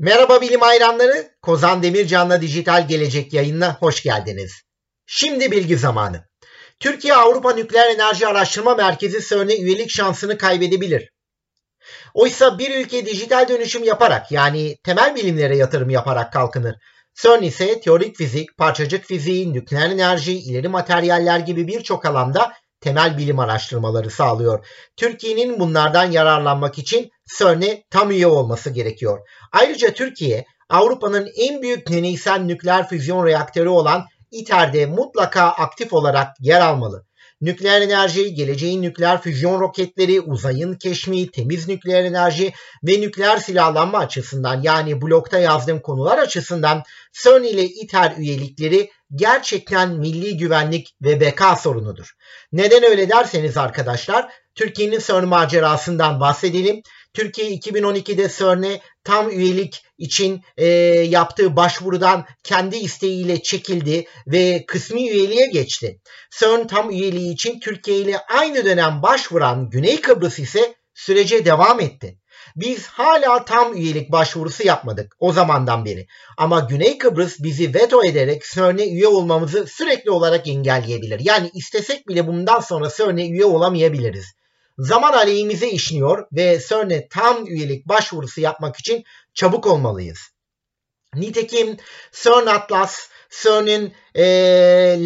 Merhaba bilim hayranları, Kozan Demircan'la Dijital Gelecek yayınına hoş geldiniz. Şimdi bilgi zamanı. Türkiye Avrupa Nükleer Enerji Araştırma Merkezi CERN'e üyelik şansını kaybedebilir. Oysa bir ülke dijital dönüşüm yaparak yani temel bilimlere yatırım yaparak kalkınır. CERN ise teorik fizik, parçacık fiziği, nükleer enerji, ileri materyaller gibi birçok alanda temel bilim araştırmaları sağlıyor. Türkiye'nin bunlardan yararlanmak için CERN'e tam üye olması gerekiyor. Ayrıca Türkiye Avrupa'nın en büyük deneysel nükleer füzyon reaktörü olan ITER'de mutlaka aktif olarak yer almalı. Nükleer enerji, geleceğin nükleer füzyon roketleri, uzayın keşmi, temiz nükleer enerji ve nükleer silahlanma açısından yani blokta yazdığım konular açısından CERN ile ITER üyelikleri gerçekten milli güvenlik ve beka sorunudur. Neden öyle derseniz arkadaşlar Türkiye'nin CERN macerasından bahsedelim. Türkiye 2012'de CERN'e tam üyelik için e, yaptığı başvurudan kendi isteğiyle çekildi ve kısmi üyeliğe geçti. CERN tam üyeliği için Türkiye ile aynı dönem başvuran Güney Kıbrıs ise sürece devam etti. Biz hala tam üyelik başvurusu yapmadık o zamandan beri. Ama Güney Kıbrıs bizi veto ederek CERN'e üye olmamızı sürekli olarak engelleyebilir. Yani istesek bile bundan sonra CERN'e üye olamayabiliriz zaman aleyhimize işliyor ve CERN'e tam üyelik başvurusu yapmak için çabuk olmalıyız. Nitekim CERN Atlas, CERN'in e,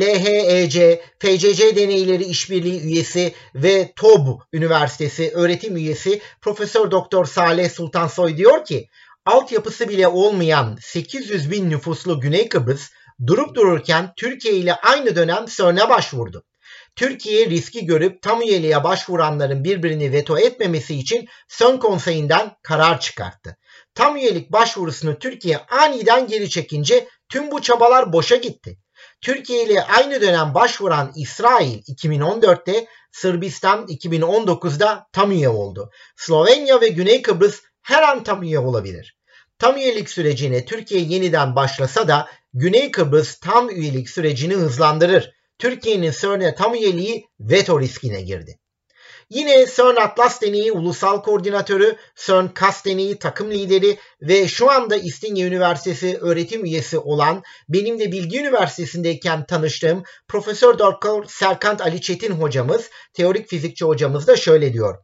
LHEC, FCC deneyleri işbirliği üyesi ve TOB Üniversitesi öğretim üyesi Profesör Doktor Saleh Sultansoy diyor ki altyapısı bile olmayan 800 bin nüfuslu Güney Kıbrıs durup dururken Türkiye ile aynı dönem CERN'e başvurdu. Türkiye riski görüp tam üyeliğe başvuranların birbirini veto etmemesi için Son Konseyi'nden karar çıkarttı. Tam üyelik başvurusunu Türkiye aniden geri çekince tüm bu çabalar boşa gitti. Türkiye ile aynı dönem başvuran İsrail 2014'te, Sırbistan 2019'da tam üye oldu. Slovenya ve Güney Kıbrıs her an tam üye olabilir. Tam üyelik sürecine Türkiye yeniden başlasa da Güney Kıbrıs tam üyelik sürecini hızlandırır. Türkiye'nin CERN'e tam üyeliği veto riskine girdi. Yine CERN Atlas Deneyi Ulusal Koordinatörü, CERN KAS Deneyi takım lideri ve şu anda İstinye Üniversitesi öğretim üyesi olan benim de Bilgi Üniversitesi'ndeyken tanıştığım Profesör Doktor Serkant Ali Çetin hocamız, teorik fizikçi hocamız da şöyle diyor.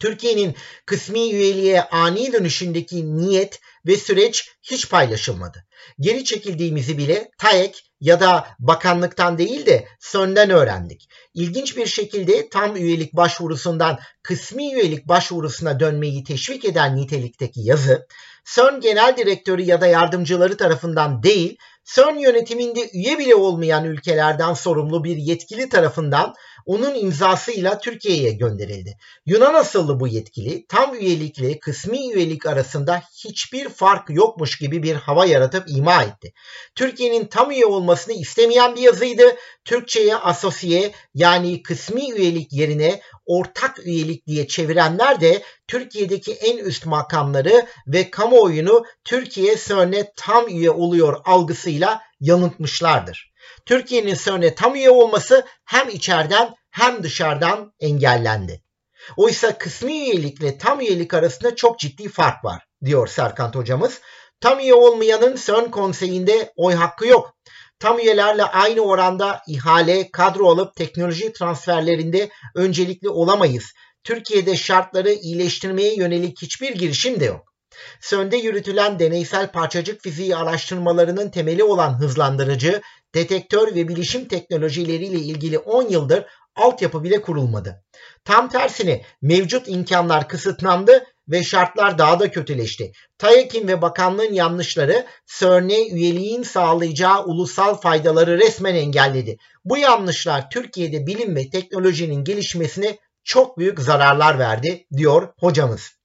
Türkiye'nin kısmi üyeliğe ani dönüşündeki niyet ve süreç hiç paylaşılmadı. Geri çekildiğimizi bile TAEK ya da bakanlıktan değil de SÖN'den öğrendik. İlginç bir şekilde tam üyelik başvurusundan kısmi üyelik başvurusuna dönmeyi teşvik eden nitelikteki yazı SÖN Genel Direktörü ya da yardımcıları tarafından değil, CERN yönetiminde üye bile olmayan ülkelerden sorumlu bir yetkili tarafından onun imzasıyla Türkiye'ye gönderildi. Yunan asıllı bu yetkili tam üyelikle kısmi üyelik arasında hiçbir fark yokmuş gibi bir hava yaratıp ima etti. Türkiye'nin tam üye olmasını istemeyen bir yazıydı. Türkçe'ye asosiye yani kısmi üyelik yerine ortak üyelik diye çevirenler de Türkiye'deki en üst makamları ve kamuoyunu Türkiye CERN'e tam üye oluyor algısıyla yanıltmışlardır. Türkiye'nin CERN'e tam üye olması hem içeriden hem dışarıdan engellendi. Oysa kısmi üyelikle tam üyelik arasında çok ciddi fark var diyor Serkant hocamız. Tam üye olmayanın CERN konseyinde oy hakkı yok. Tam üyelerle aynı oranda ihale, kadro alıp teknoloji transferlerinde öncelikli olamayız. Türkiye'de şartları iyileştirmeye yönelik hiçbir girişim de yok. CERN'de yürütülen deneysel parçacık fiziği araştırmalarının temeli olan hızlandırıcı, detektör ve bilişim teknolojileriyle ilgili 10 yıldır altyapı bile kurulmadı. Tam tersine mevcut imkanlar kısıtlandı ve şartlar daha da kötüleşti. TAEK'in ve bakanlığın yanlışları CERN'e üyeliğin sağlayacağı ulusal faydaları resmen engelledi. Bu yanlışlar Türkiye'de bilim ve teknolojinin gelişmesine çok büyük zararlar verdi diyor hocamız.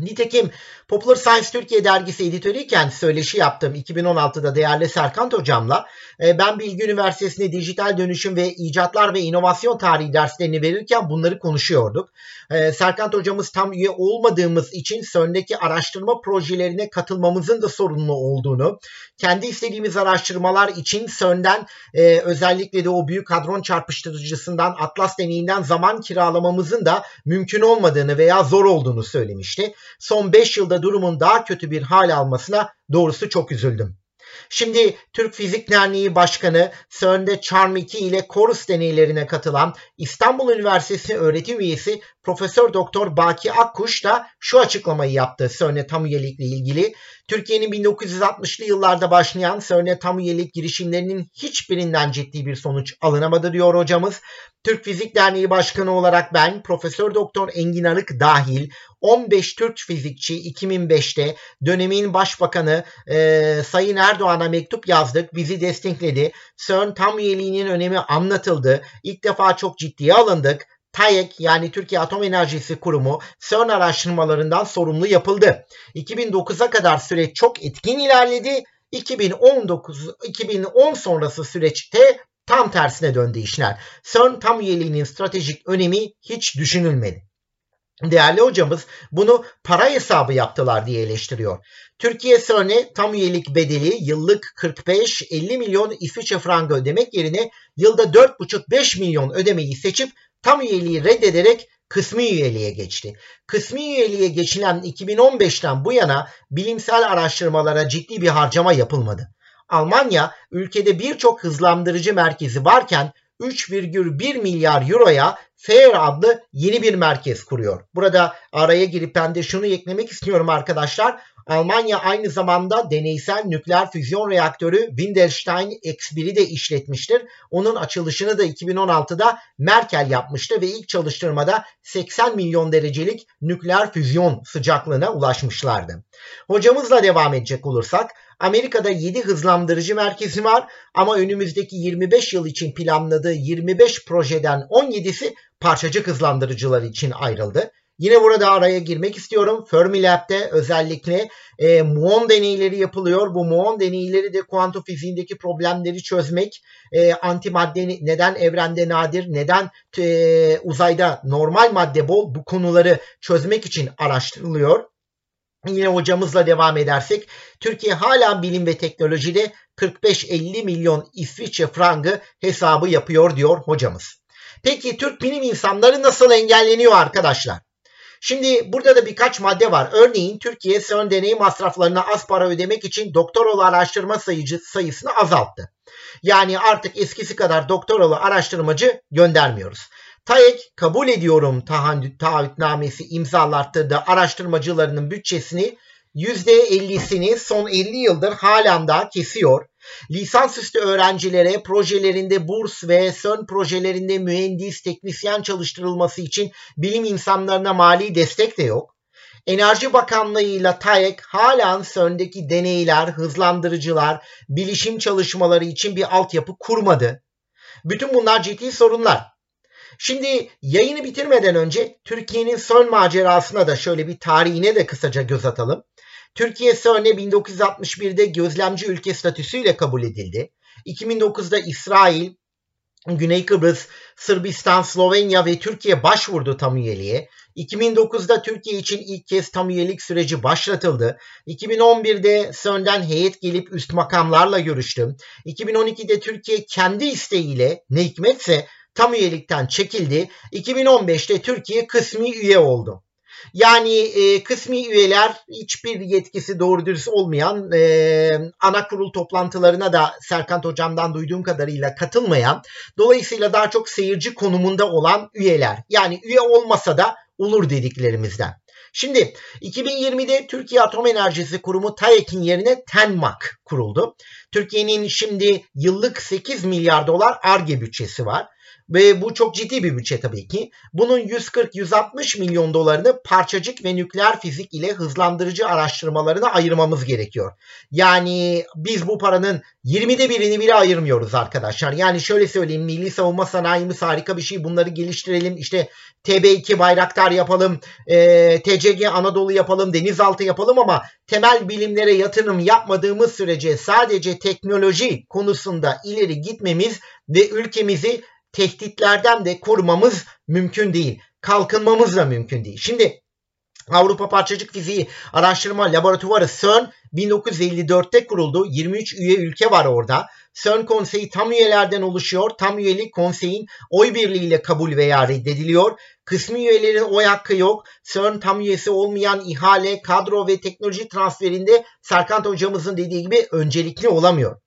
Nitekim Popular Science Türkiye dergisi editörüyken söyleşi yaptım 2016'da değerli Serkant hocamla. E, ben Bilgi Üniversitesi'nde dijital dönüşüm ve icatlar ve inovasyon tarihi derslerini verirken bunları konuşuyorduk. E, Serkant hocamız tam üye olmadığımız için CERN'deki araştırma projelerine katılmamızın da sorunlu olduğunu, kendi istediğimiz araştırmalar için CERN'den e, özellikle de o büyük hadron çarpıştırıcısından Atlas deneyinden zaman kiralamamızın da mümkün olmadığını veya zor olduğunu söylemişti. Son 5 yılda durumun daha kötü bir hal almasına doğrusu çok üzüldüm. Şimdi Türk Fizik Derneği Başkanı CERN'de Charm 2 ile Chorus deneylerine katılan İstanbul Üniversitesi öğretim üyesi Profesör Doktor Baki Akkuş da şu açıklamayı yaptı CERN'e tam üyelikle ilgili. Türkiye'nin 1960'lı yıllarda başlayan CERN'e tam üyelik girişimlerinin hiçbirinden ciddi bir sonuç alınamadı diyor hocamız. Türk Fizik Derneği Başkanı olarak ben Profesör Doktor Engin Arık dahil 15 Türk fizikçi 2005'te dönemin başbakanı e, Sayın Erdoğan'a mektup yazdık. Bizi destekledi. CERN tam üyeliğinin önemi anlatıldı. İlk defa çok ciddiye alındık. TAEK yani Türkiye Atom Enerjisi Kurumu CERN araştırmalarından sorumlu yapıldı. 2009'a kadar süreç çok etkin ilerledi. 2019 2010 sonrası süreçte tam tersine döndü işler. CERN tam üyeliğinin stratejik önemi hiç düşünülmedi. Değerli hocamız bunu para hesabı yaptılar diye eleştiriyor. Türkiye CERN'e tam üyelik bedeli yıllık 45-50 milyon İsviçre frangı ödemek yerine yılda 4,5-5 milyon ödemeyi seçip tam üyeliği reddederek kısmi üyeliğe geçti. Kısmi üyeliğe geçilen 2015'ten bu yana bilimsel araştırmalara ciddi bir harcama yapılmadı. Almanya ülkede birçok hızlandırıcı merkezi varken 3,1 milyar euroya FAIR adlı yeni bir merkez kuruyor. Burada araya girip ben de şunu eklemek istiyorum arkadaşlar. Almanya aynı zamanda deneysel nükleer füzyon reaktörü Windelstein X1'i de işletmiştir. Onun açılışını da 2016'da Merkel yapmıştı ve ilk çalıştırmada 80 milyon derecelik nükleer füzyon sıcaklığına ulaşmışlardı. Hocamızla devam edecek olursak Amerika'da 7 hızlandırıcı merkezi var ama önümüzdeki 25 yıl için planladığı 25 projeden 17'si parçacık hızlandırıcılar için ayrıldı. Yine burada araya girmek istiyorum. Fermilab'de özellikle e, muon deneyleri yapılıyor. Bu muon deneyleri de kuantum fiziğindeki problemleri çözmek, e, antimadde neden evrende nadir, neden e, uzayda normal madde bol bu konuları çözmek için araştırılıyor. Yine hocamızla devam edersek Türkiye hala bilim ve teknolojide 45-50 milyon İsviçre frangı hesabı yapıyor diyor hocamız. Peki Türk bilim insanları nasıl engelleniyor arkadaşlar? Şimdi burada da birkaç madde var. Örneğin Türkiye CERN deney masraflarına az para ödemek için doktoralı araştırma sayıcı, sayısını azalttı. Yani artık eskisi kadar doktoralı araştırmacı göndermiyoruz. TAEK kabul ediyorum taahhütnamesi imzalattırdığı araştırmacılarının bütçesini %50'sini son 50 yıldır halen daha kesiyor. Lisansüstü öğrencilere projelerinde burs ve CERN projelerinde mühendis, teknisyen çalıştırılması için bilim insanlarına mali destek de yok. Enerji Bakanlığı ile TAEK halen CERN'deki deneyler, hızlandırıcılar, bilişim çalışmaları için bir altyapı kurmadı. Bütün bunlar ciddi sorunlar. Şimdi yayını bitirmeden önce Türkiye'nin CERN macerasına da şöyle bir tarihine de kısaca göz atalım. Türkiye CERN'e 1961'de gözlemci ülke statüsüyle kabul edildi. 2009'da İsrail, Güney Kıbrıs, Sırbistan, Slovenya ve Türkiye başvurdu tam üyeliğe. 2009'da Türkiye için ilk kez tam üyelik süreci başlatıldı. 2011'de CERN'den heyet gelip üst makamlarla görüştü. 2012'de Türkiye kendi isteğiyle ne hikmetse tam üyelikten çekildi. 2015'te Türkiye kısmi üye oldu. Yani e, kısmi üyeler hiçbir yetkisi doğru dürüst olmayan e, ana kurul toplantılarına da Serkan Hocam'dan duyduğum kadarıyla katılmayan dolayısıyla daha çok seyirci konumunda olan üyeler. Yani üye olmasa da olur dediklerimizden. Şimdi 2020'de Türkiye Atom Enerjisi Kurumu TAEK'in yerine TENMAK kuruldu. Türkiye'nin şimdi yıllık 8 milyar dolar ARGE bütçesi var. Ve bu çok ciddi bir bütçe tabii ki. Bunun 140-160 milyon dolarını parçacık ve nükleer fizik ile hızlandırıcı araştırmalarına ayırmamız gerekiyor. Yani biz bu paranın 20'de birini bile ayırmıyoruz arkadaşlar. Yani şöyle söyleyeyim milli savunma sanayimiz harika bir şey. Bunları geliştirelim. İşte TB2 Bayraktar yapalım. E, TCG Anadolu yapalım. Denizaltı yapalım ama temel bilimlere yatırım yapmadığımız sürece sadece teknoloji konusunda ileri gitmemiz ve ülkemizi tehditlerden de korumamız mümkün değil. Kalkınmamız da mümkün değil. Şimdi Avrupa Parçacık Fiziği Araştırma Laboratuvarı CERN 1954'te kuruldu. 23 üye ülke var orada. CERN konseyi tam üyelerden oluşuyor. Tam üyelik konseyin oy birliğiyle kabul veya reddediliyor. Kısmi üyelerin oy hakkı yok. CERN tam üyesi olmayan ihale, kadro ve teknoloji transferinde Serkant hocamızın dediği gibi öncelikli olamıyor.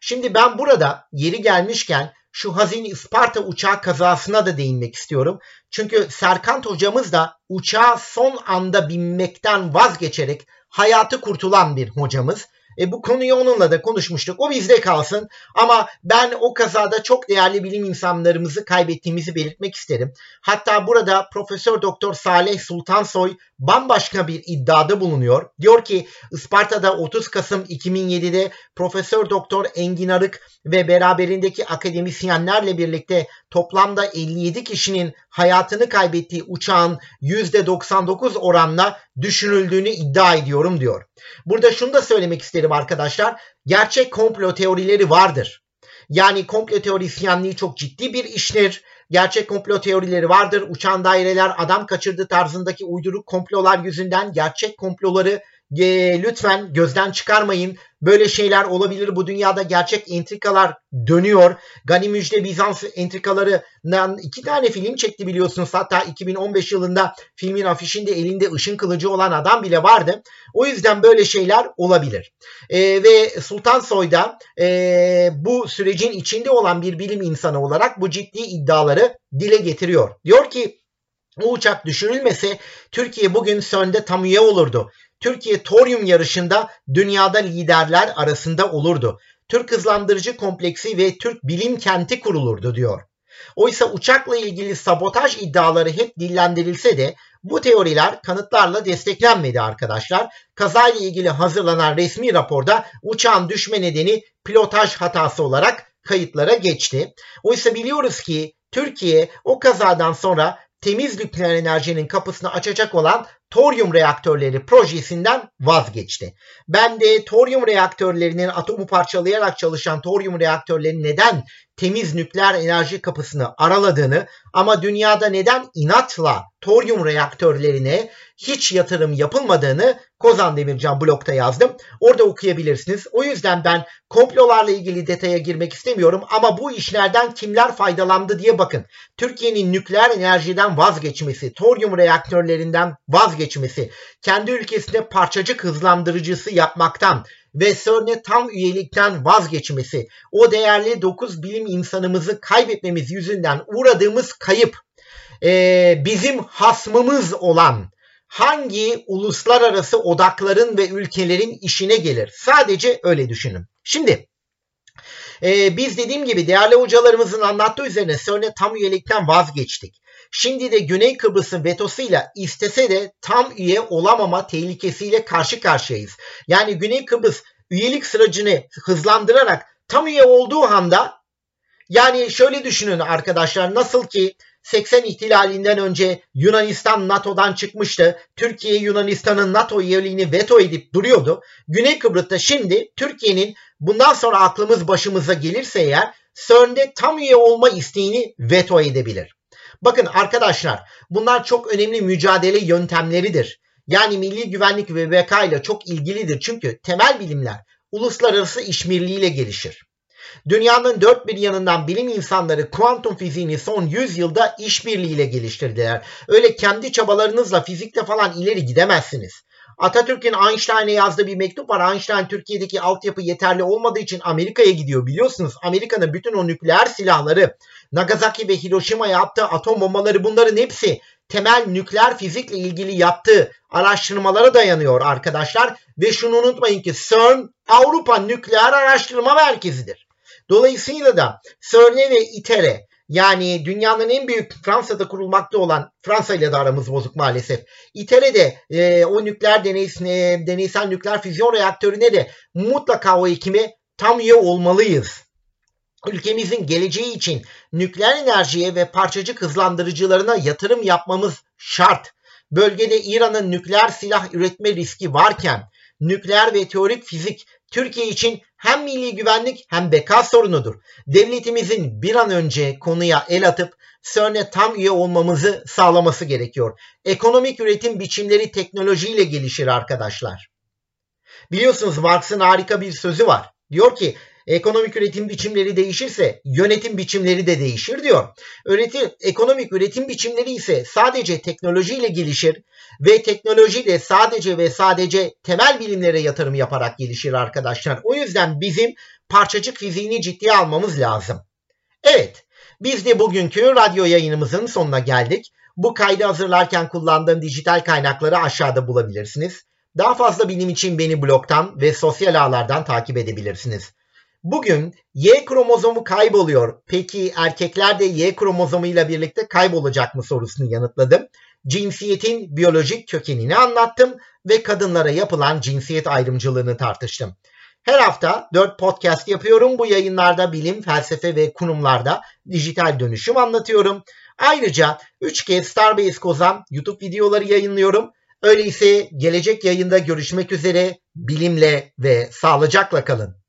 Şimdi ben burada yeri gelmişken şu hazin Isparta uçağı kazasına da değinmek istiyorum. Çünkü Serkant hocamız da uçağa son anda binmekten vazgeçerek hayatı kurtulan bir hocamız. E, bu konuyu onunla da konuşmuştuk. O bizde kalsın. Ama ben o kazada çok değerli bilim insanlarımızı kaybettiğimizi belirtmek isterim. Hatta burada Profesör Doktor Salih Sultansoy bambaşka bir iddiada bulunuyor. Diyor ki Isparta'da 30 Kasım 2007'de Profesör Doktor Engin Arık ve beraberindeki akademisyenlerle birlikte toplamda 57 kişinin hayatını kaybettiği uçağın %99 oranla düşürüldüğünü iddia ediyorum diyor. Burada şunu da söylemek isterim arkadaşlar. Gerçek komplo teorileri vardır. Yani komplo teorisyenliği çok ciddi bir iştir. Gerçek komplo teorileri vardır. Uçan daireler adam kaçırdı tarzındaki uyduruk komplolar yüzünden gerçek komploları e, lütfen gözden çıkarmayın. Böyle şeyler olabilir. Bu dünyada gerçek entrikalar dönüyor. Gani Müjde Bizans entrikalarından iki tane film çekti biliyorsunuz. Hatta 2015 yılında filmin afişinde elinde ışın kılıcı olan adam bile vardı. O yüzden böyle şeyler olabilir. E, ve Sultan Soy'da e, bu sürecin içinde olan bir bilim insanı olarak bu ciddi iddiaları dile getiriyor. Diyor ki bu uçak düşürülmese Türkiye bugün CERN'de tam üye olurdu. Türkiye toryum yarışında dünyada liderler arasında olurdu. Türk hızlandırıcı kompleksi ve Türk bilim kenti kurulurdu diyor. Oysa uçakla ilgili sabotaj iddiaları hep dillendirilse de bu teoriler kanıtlarla desteklenmedi arkadaşlar. Kazayla ilgili hazırlanan resmi raporda uçağın düşme nedeni pilotaj hatası olarak kayıtlara geçti. Oysa biliyoruz ki Türkiye o kazadan sonra temiz nükleer enerjinin kapısını açacak olan toryum reaktörleri projesinden vazgeçti. Ben de toryum reaktörlerinin atomu parçalayarak çalışan toryum reaktörlerinin neden temiz nükleer enerji kapısını araladığını ama dünyada neden inatla toryum reaktörlerine hiç yatırım yapılmadığını Kozan Demircan blogda yazdım. Orada okuyabilirsiniz. O yüzden ben komplolarla ilgili detaya girmek istemiyorum ama bu işlerden kimler faydalandı diye bakın. Türkiye'nin nükleer enerjiden vazgeçmesi, toryum reaktörlerinden vazgeçmesi, kendi ülkesinde parçacık hızlandırıcısı yapmaktan, ve CERN'e tam üyelikten vazgeçmesi, o değerli 9 bilim insanımızı kaybetmemiz yüzünden uğradığımız kayıp, e, bizim hasmımız olan hangi uluslararası odakların ve ülkelerin işine gelir? Sadece öyle düşünün. Şimdi ee, biz dediğim gibi değerli hocalarımızın anlattığı üzerine CERN'e tam üyelikten vazgeçtik. Şimdi de Güney Kıbrıs'ın vetosuyla istese de tam üye olamama tehlikesiyle karşı karşıyayız. Yani Güney Kıbrıs üyelik sürecini hızlandırarak tam üye olduğu anda yani şöyle düşünün arkadaşlar nasıl ki 80 ihtilalinden önce Yunanistan NATO'dan çıkmıştı. Türkiye Yunanistan'ın NATO üyeliğini veto edip duruyordu. Güney Kıbrıs'ta şimdi Türkiye'nin bundan sonra aklımız başımıza gelirse eğer CERN'de tam üye olma isteğini veto edebilir. Bakın arkadaşlar bunlar çok önemli mücadele yöntemleridir. Yani milli güvenlik ve BK ile çok ilgilidir. Çünkü temel bilimler uluslararası işbirliğiyle gelişir. Dünyanın dört bir yanından bilim insanları kuantum fiziğini son 100 yılda işbirliğiyle geliştirdiler. Öyle kendi çabalarınızla fizikte falan ileri gidemezsiniz. Atatürk'ün Einstein'e yazdığı bir mektup var. Einstein Türkiye'deki altyapı yeterli olmadığı için Amerika'ya gidiyor. Biliyorsunuz Amerika'nın bütün o nükleer silahları, Nagasaki ve Hiroşima'ya yaptığı atom bombaları bunların hepsi temel nükleer fizikle ilgili yaptığı araştırmalara dayanıyor arkadaşlar. Ve şunu unutmayın ki CERN Avrupa Nükleer Araştırma Merkezi'dir. Dolayısıyla da CERN'e ve ITER'e yani dünyanın en büyük Fransa'da kurulmakta olan Fransa ile de aramız bozuk maalesef. İTER'e de e, o nükleer deney, e, deneysel nükleer füzyon reaktörüne de mutlaka o ekime tam üye olmalıyız. Ülkemizin geleceği için nükleer enerjiye ve parçacık hızlandırıcılarına yatırım yapmamız şart. Bölgede İran'ın nükleer silah üretme riski varken nükleer ve teorik fizik Türkiye için hem milli güvenlik hem beka sorunudur. Devletimizin bir an önce konuya el atıp CERN'e tam üye olmamızı sağlaması gerekiyor. Ekonomik üretim biçimleri teknolojiyle gelişir arkadaşlar. Biliyorsunuz Marx'ın harika bir sözü var. Diyor ki Ekonomik üretim biçimleri değişirse yönetim biçimleri de değişir diyor. Üretim, ekonomik üretim biçimleri ise sadece teknolojiyle gelişir ve teknolojiyle sadece ve sadece temel bilimlere yatırım yaparak gelişir arkadaşlar. O yüzden bizim parçacık fiziğini ciddiye almamız lazım. Evet, biz de bugünkü radyo yayınımızın sonuna geldik. Bu kaydı hazırlarken kullandığım dijital kaynakları aşağıda bulabilirsiniz. Daha fazla bilim için beni blogdan ve sosyal ağlardan takip edebilirsiniz. Bugün Y kromozomu kayboluyor. Peki erkekler de Y kromozomuyla birlikte kaybolacak mı sorusunu yanıtladım. Cinsiyetin biyolojik kökenini anlattım ve kadınlara yapılan cinsiyet ayrımcılığını tartıştım. Her hafta 4 podcast yapıyorum. Bu yayınlarda bilim, felsefe ve kurumlarda dijital dönüşüm anlatıyorum. Ayrıca 3 kez Starbase Kozan YouTube videoları yayınlıyorum. Öyleyse gelecek yayında görüşmek üzere bilimle ve sağlıcakla kalın.